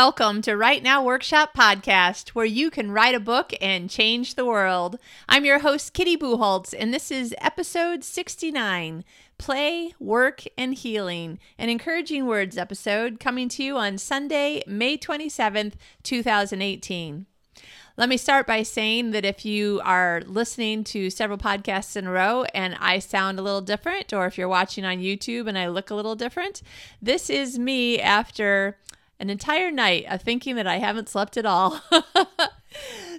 Welcome to Write Now Workshop Podcast, where you can write a book and change the world. I'm your host, Kitty Bucholtz, and this is episode 69 Play, Work, and Healing, an encouraging words episode coming to you on Sunday, May 27th, 2018. Let me start by saying that if you are listening to several podcasts in a row and I sound a little different, or if you're watching on YouTube and I look a little different, this is me after an entire night of thinking that I haven't slept at all.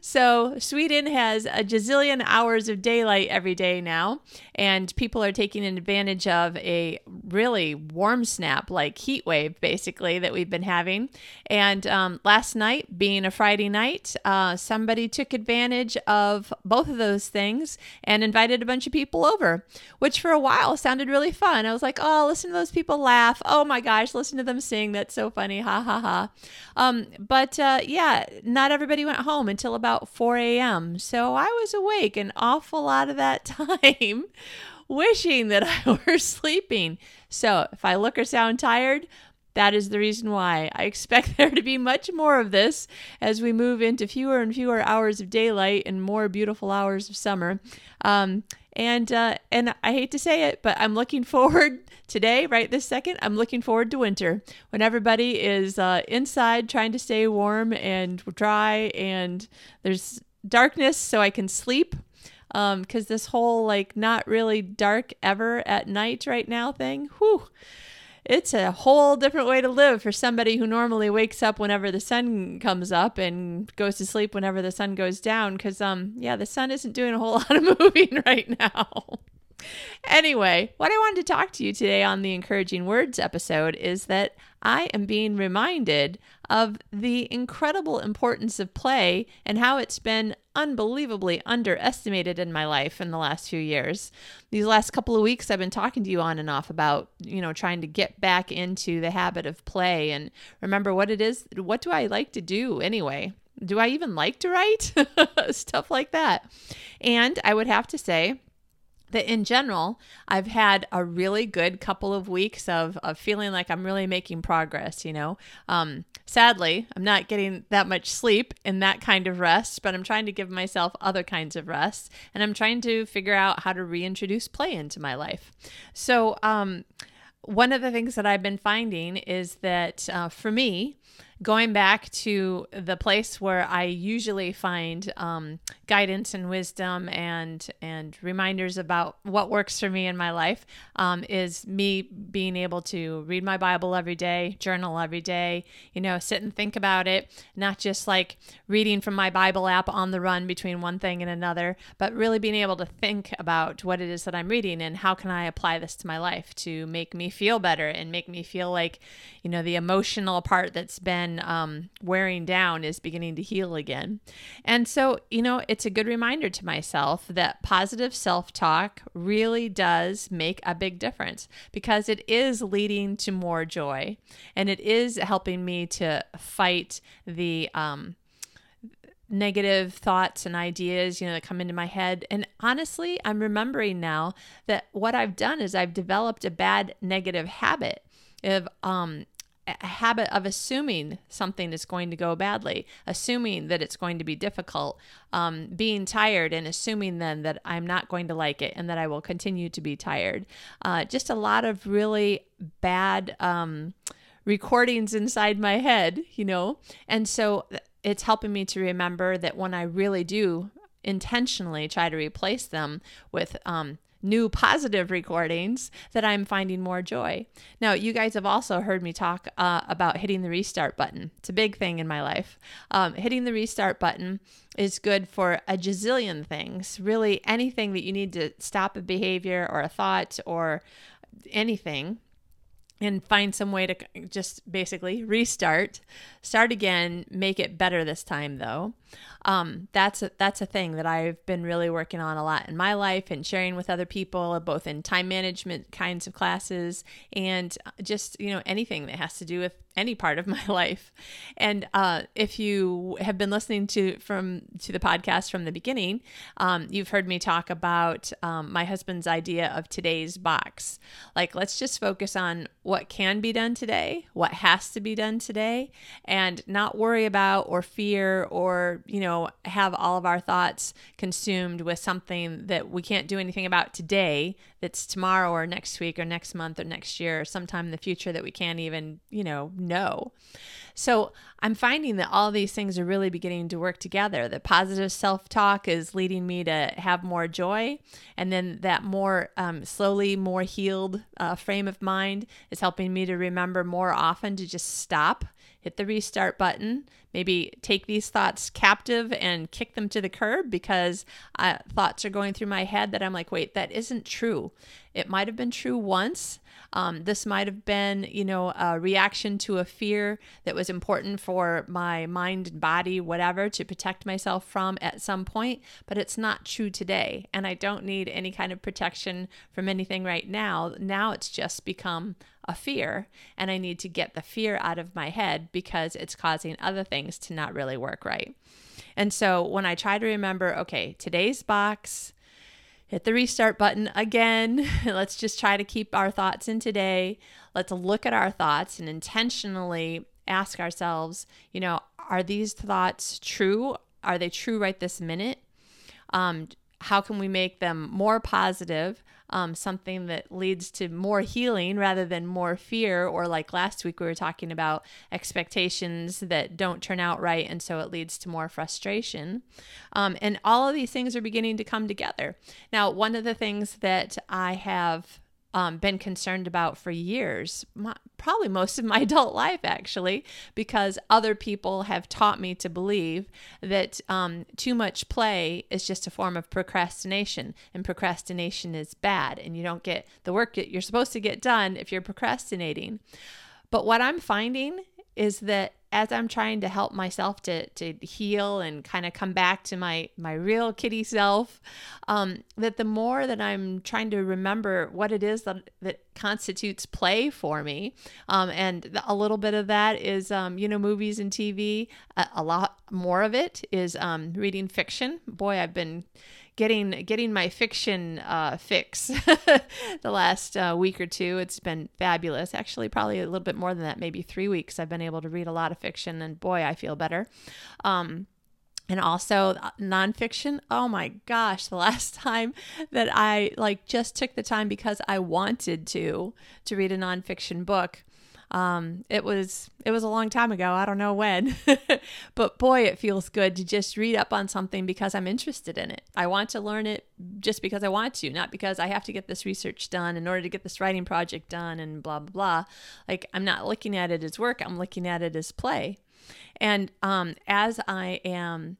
so, Sweden has a gazillion hours of daylight every day now, and people are taking advantage of a really warm snap, like heat wave, basically, that we've been having. And um, last night, being a Friday night, uh, somebody took advantage of both of those things and invited a bunch of people over, which for a while sounded really fun. I was like, oh, listen to those people laugh. Oh my gosh, listen to them sing. That's so funny. Ha ha ha. Um, but uh, yeah, not everybody went home until about 4 a.m. So I was awake an awful lot of that time wishing that I were sleeping. So if I look or sound tired, that is the reason why. I expect there to be much more of this as we move into fewer and fewer hours of daylight and more beautiful hours of summer. Um, and uh, and I hate to say it, but I'm looking forward today, right this second. I'm looking forward to winter when everybody is uh, inside trying to stay warm and dry, and there's darkness, so I can sleep um because this whole like not really dark ever at night right now thing whew it's a whole different way to live for somebody who normally wakes up whenever the sun comes up and goes to sleep whenever the sun goes down because um yeah the sun isn't doing a whole lot of moving right now. Anyway, what I wanted to talk to you today on the Encouraging Words episode is that I am being reminded of the incredible importance of play and how it's been unbelievably underestimated in my life in the last few years. These last couple of weeks I've been talking to you on and off about, you know, trying to get back into the habit of play and remember what it is, what do I like to do anyway? Do I even like to write? Stuff like that. And I would have to say, that in general, I've had a really good couple of weeks of, of feeling like I'm really making progress, you know. Um, sadly, I'm not getting that much sleep in that kind of rest, but I'm trying to give myself other kinds of rest. And I'm trying to figure out how to reintroduce play into my life. So, um, one of the things that I've been finding is that uh, for me, going back to the place where I usually find um, guidance and wisdom and and reminders about what works for me in my life um, is me being able to read my Bible every day, journal every day, you know, sit and think about it, not just like reading from my Bible app on the run between one thing and another, but really being able to think about what it is that I'm reading and how can I apply this to my life to make me feel better and make me feel like, you know, the emotional part that's been been um, wearing down is beginning to heal again. And so, you know, it's a good reminder to myself that positive self talk really does make a big difference because it is leading to more joy and it is helping me to fight the, um, negative thoughts and ideas, you know, that come into my head. And honestly, I'm remembering now that what I've done is I've developed a bad negative habit of um a habit of assuming something is going to go badly, assuming that it's going to be difficult, um, being tired and assuming then that I'm not going to like it and that I will continue to be tired. Uh, just a lot of really bad um, recordings inside my head, you know? And so it's helping me to remember that when I really do intentionally try to replace them with um, new positive recordings that I'm finding more joy. Now, you guys have also heard me talk uh, about hitting the restart button. It's a big thing in my life. Um, hitting the restart button is good for a gazillion things, really anything that you need to stop a behavior or a thought or anything and find some way to just basically restart, start again, make it better this time though. Um, that's a, that's a thing that I've been really working on a lot in my life and sharing with other people, both in time management kinds of classes and just you know anything that has to do with any part of my life. And uh, if you have been listening to from to the podcast from the beginning, um, you've heard me talk about um, my husband's idea of today's box. Like, let's just focus on what can be done today, what has to be done today, and not worry about or fear or you know have all of our thoughts consumed with something that we can't do anything about today, that's tomorrow or next week or next month or next year or sometime in the future that we can't even, you know, know. So I'm finding that all these things are really beginning to work together. The positive self talk is leading me to have more joy. And then that more um, slowly, more healed uh, frame of mind is helping me to remember more often to just stop hit the restart button, maybe take these thoughts captive and kick them to the curb because uh, thoughts are going through my head that I'm like, wait, that isn't true. It might have been true once. Um, this might have been, you know, a reaction to a fear that was important for my mind and body, whatever, to protect myself from at some point, but it's not true today. And I don't need any kind of protection from anything right now. Now it's just become a fear and I need to get the fear out of my head because it's causing other things to not really work right. And so when I try to remember, okay, today's box, hit the restart button again. Let's just try to keep our thoughts in today. Let's look at our thoughts and intentionally ask ourselves, you know, are these thoughts true? Are they true right this minute? Um, how can we make them more positive? um, something that leads to more healing rather than more fear, or like last week we were talking about expectations that don't turn out right, and so it leads to more frustration. Um, and all of these things are beginning to come together. Now, one of the things that I have um, been concerned about for years, my, probably most of my adult life, actually, because other people have taught me to believe that um, too much play is just a form of procrastination, and procrastination is bad, and you don't get the work that you're supposed to get done if you're procrastinating. But what I'm finding is that as I'm trying to help myself to to heal and kind of come back to my my real kitty self, um, that the more that I'm trying to remember what it is that that constitutes play for me, um, and a little bit of that is um, you know movies and TV. A, a lot more of it is um, reading fiction. Boy, I've been getting getting my fiction uh, fix the last uh, week or two. It's been fabulous. Actually, probably a little bit more than that, maybe three weeks. I've been able to read a lot of fiction, and boy, I feel better. Um, and also uh, nonfiction. Oh my gosh, the last time that I like just took the time because I wanted to to read a nonfiction book um, it was it was a long time ago. I don't know when, but boy, it feels good to just read up on something because I'm interested in it. I want to learn it just because I want to, not because I have to get this research done in order to get this writing project done and blah blah blah. Like I'm not looking at it as work. I'm looking at it as play. And um, as I am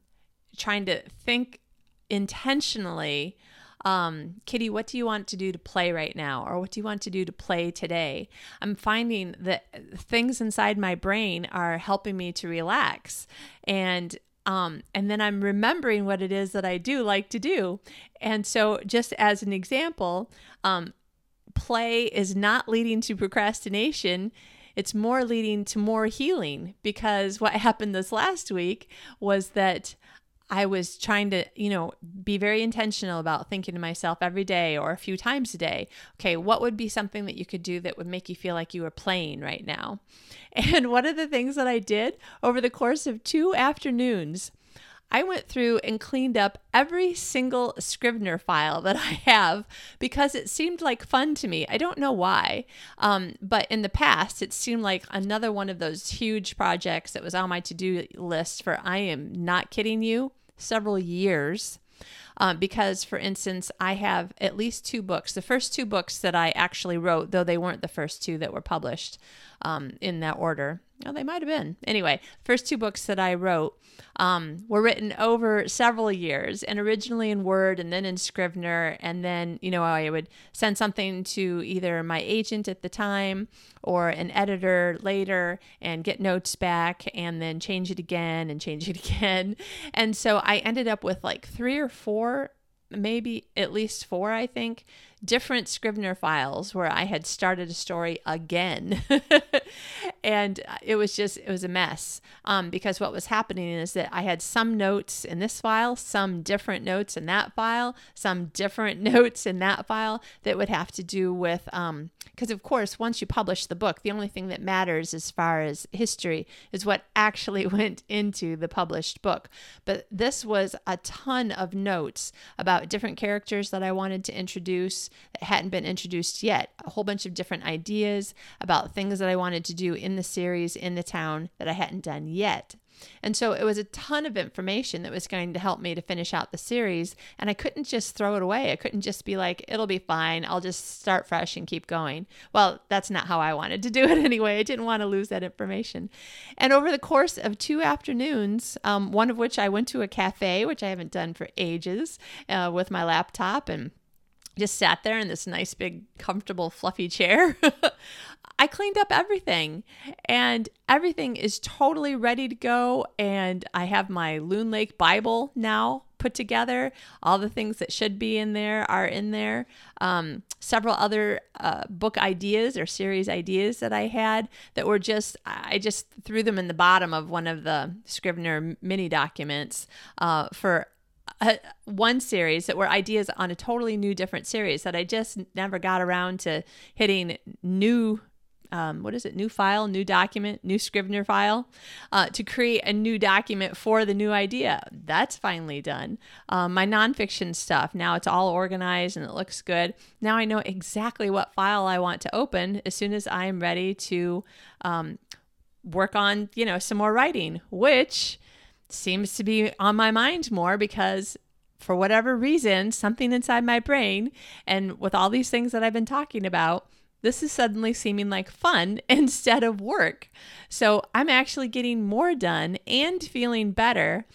trying to think intentionally um, Kitty, what do you want to do to play right now? Or what do you want to do to play today? I'm finding that things inside my brain are helping me to relax. And um, and then I'm remembering what it is that I do like to do. And so, just as an example, um, play is not leading to procrastination. It's more leading to more healing because what happened this last week was that I was trying to, you know, be very intentional about thinking to myself every day or a few times a day, okay, what would be something that you could do that would make you feel like you were playing right now? And one of the things that I did over the course of two afternoons, I went through and cleaned up every single Scrivener file that I have because it seemed like fun to me. I don't know why, um, but in the past, it seemed like another one of those huge projects that was on my to do list for I am not kidding you several years. Um, because, for instance, I have at least two books. The first two books that I actually wrote, though they weren't the first two that were published um, in that order, Oh, they might have been. Anyway, first two books that I wrote um, were written over several years and originally in Word and then in Scrivener. And then, you know, I would send something to either my agent at the time or an editor later and get notes back and then change it again and change it again. And so I ended up with like three or four, maybe at least four, I think, different Scrivener files where I had started a story again. and it was just, it was a mess um, because what was happening is that I had some notes in this file, some different notes in that file, some different notes in that file that would have to do with, um, because of course, once you publish the book, the only thing that matters as far as history is what actually went into the published book. But this was a ton of notes about different characters that I wanted to introduce that hadn't been introduced yet, a whole bunch of different ideas about things that I wanted to do in the series in the town that I hadn't done yet. And so it was a ton of information that was going to help me to finish out the series. And I couldn't just throw it away. I couldn't just be like, it'll be fine. I'll just start fresh and keep going. Well, that's not how I wanted to do it anyway. I didn't want to lose that information. And over the course of two afternoons, um, one of which I went to a cafe, which I haven't done for ages, uh, with my laptop and just sat there in this nice big comfortable fluffy chair. I cleaned up everything and everything is totally ready to go and i have my loon lake bible now put together. All the things that should be in there are in there. Um, several other uh, book ideas or series ideas that i had that were just i just threw them in the bottom of one of the scrivener mini documents uh, for a, one series that were ideas on a totally new, different series that I just never got around to hitting new. Um, what is it? New file, new document, new Scrivener file uh, to create a new document for the new idea. That's finally done. Um, my nonfiction stuff, now it's all organized and it looks good. Now I know exactly what file I want to open as soon as I'm ready to um, work on, you know, some more writing, which seems to be on my mind more because for whatever reason, something inside my brain, and with all these things that I've been talking about, this is suddenly seeming like fun instead of work. So I'm actually getting more done and feeling better.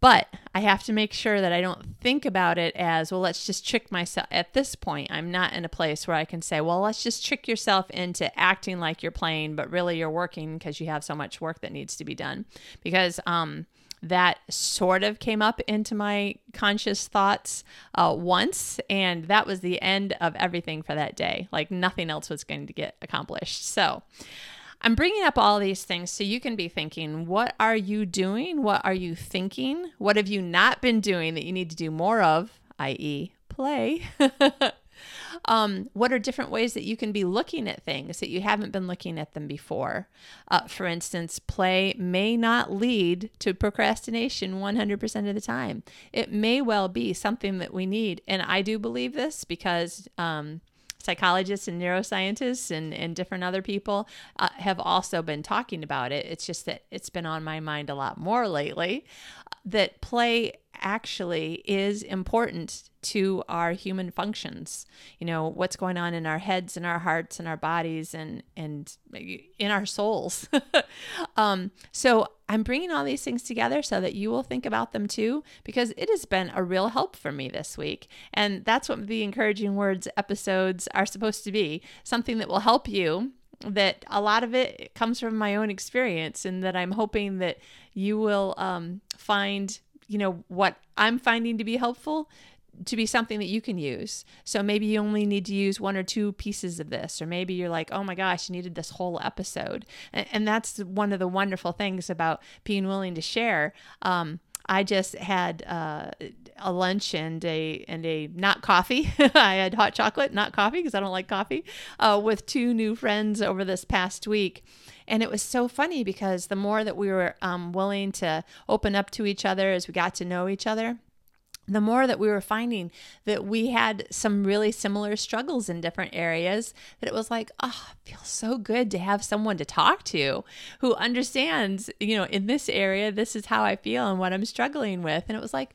But I have to make sure that I don't think about it as, well, let's just trick myself. At this point, I'm not in a place where I can say, well, let's just trick yourself into acting like you're playing, but really you're working because you have so much work that needs to be done. Because, um, that sort of came up into my conscious thoughts uh, once, and that was the end of everything for that day. Like nothing else was going to get accomplished. So, I'm bringing up all these things so you can be thinking, what are you doing? What are you thinking? What have you not been doing that you need to do more of, i.e., play? Um, what are different ways that you can be looking at things that you haven't been looking at them before? Uh, for instance, play may not lead to procrastination 100% of the time. It may well be something that we need. And I do believe this because. Um, psychologists and neuroscientists and, and different other people uh, have also been talking about it. It's just that it's been on my mind a lot more lately that play actually is important to our human functions. You know what's going on in our heads and our hearts and our bodies and and in our souls. Um, so i'm bringing all these things together so that you will think about them too because it has been a real help for me this week. And that's what the encouraging words episodes are supposed to be something that will help you that a lot of it comes from my own experience and that i'm hoping that you will um, find you know, what I'm finding to be helpful to be something that you can use. So maybe you only need to use one or two pieces of this, or maybe you're like, oh my gosh, you needed this whole episode. And, and that's one of the wonderful things about being willing to share. Um, I just had uh, a lunch and a and a not coffee. I had hot chocolate, not coffee, because I don't like coffee, uh, with two new friends over this past week. And it was so funny because the more that we were um, willing to open up to each other as we got to know each other, the more that we were finding that we had some really similar struggles in different areas, that it was like, oh, it feels so good to have someone to talk to who understands, you know, in this area, this is how I feel and what I'm struggling with. And it was like,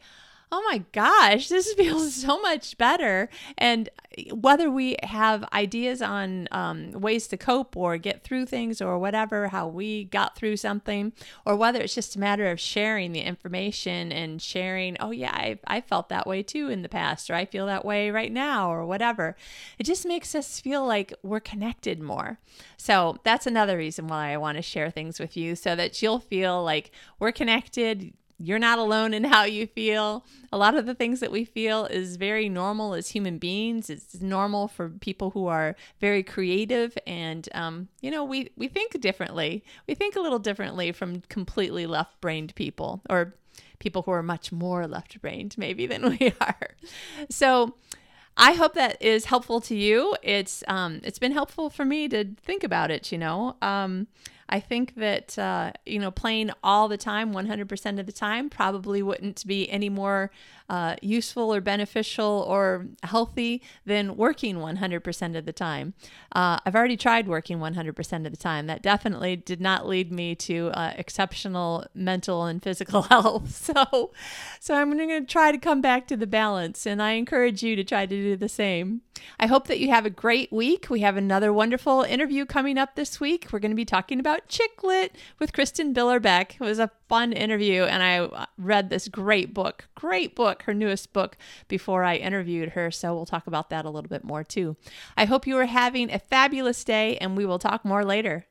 oh my gosh, this feels so much better. And whether we have ideas on um, ways to cope or get through things or whatever, how we got through something, or whether it's just a matter of sharing the information and sharing, oh, yeah, I, I felt that way too in the past, or I feel that way right now, or whatever. It just makes us feel like we're connected more. So that's another reason why I want to share things with you so that you'll feel like we're connected you're not alone in how you feel. A lot of the things that we feel is very normal as human beings. It's normal for people who are very creative, and um, you know, we we think differently. We think a little differently from completely left-brained people, or people who are much more left-brained maybe than we are. So. I hope that is helpful to you. It's um, it's been helpful for me to think about it. You know, um, I think that, uh, you know, playing all the time, 100% of the time, probably wouldn't be any more uh, useful or beneficial or healthy than working 100% of the time. Uh, I've already tried working 100% of the time. That definitely did not lead me to uh, exceptional mental and physical health. So, so I'm going to try to come back to the balance, and I encourage you to try to do the same. I hope that you have a great week. We have another wonderful interview coming up this week. We're going to be talking about chick lit with Kristin Billerbeck. It was a fun interview, and I read this great book, great book, her newest book, before I interviewed her. So we'll talk about that a little bit more too. I hope you are having a fabulous day, and we will talk more later.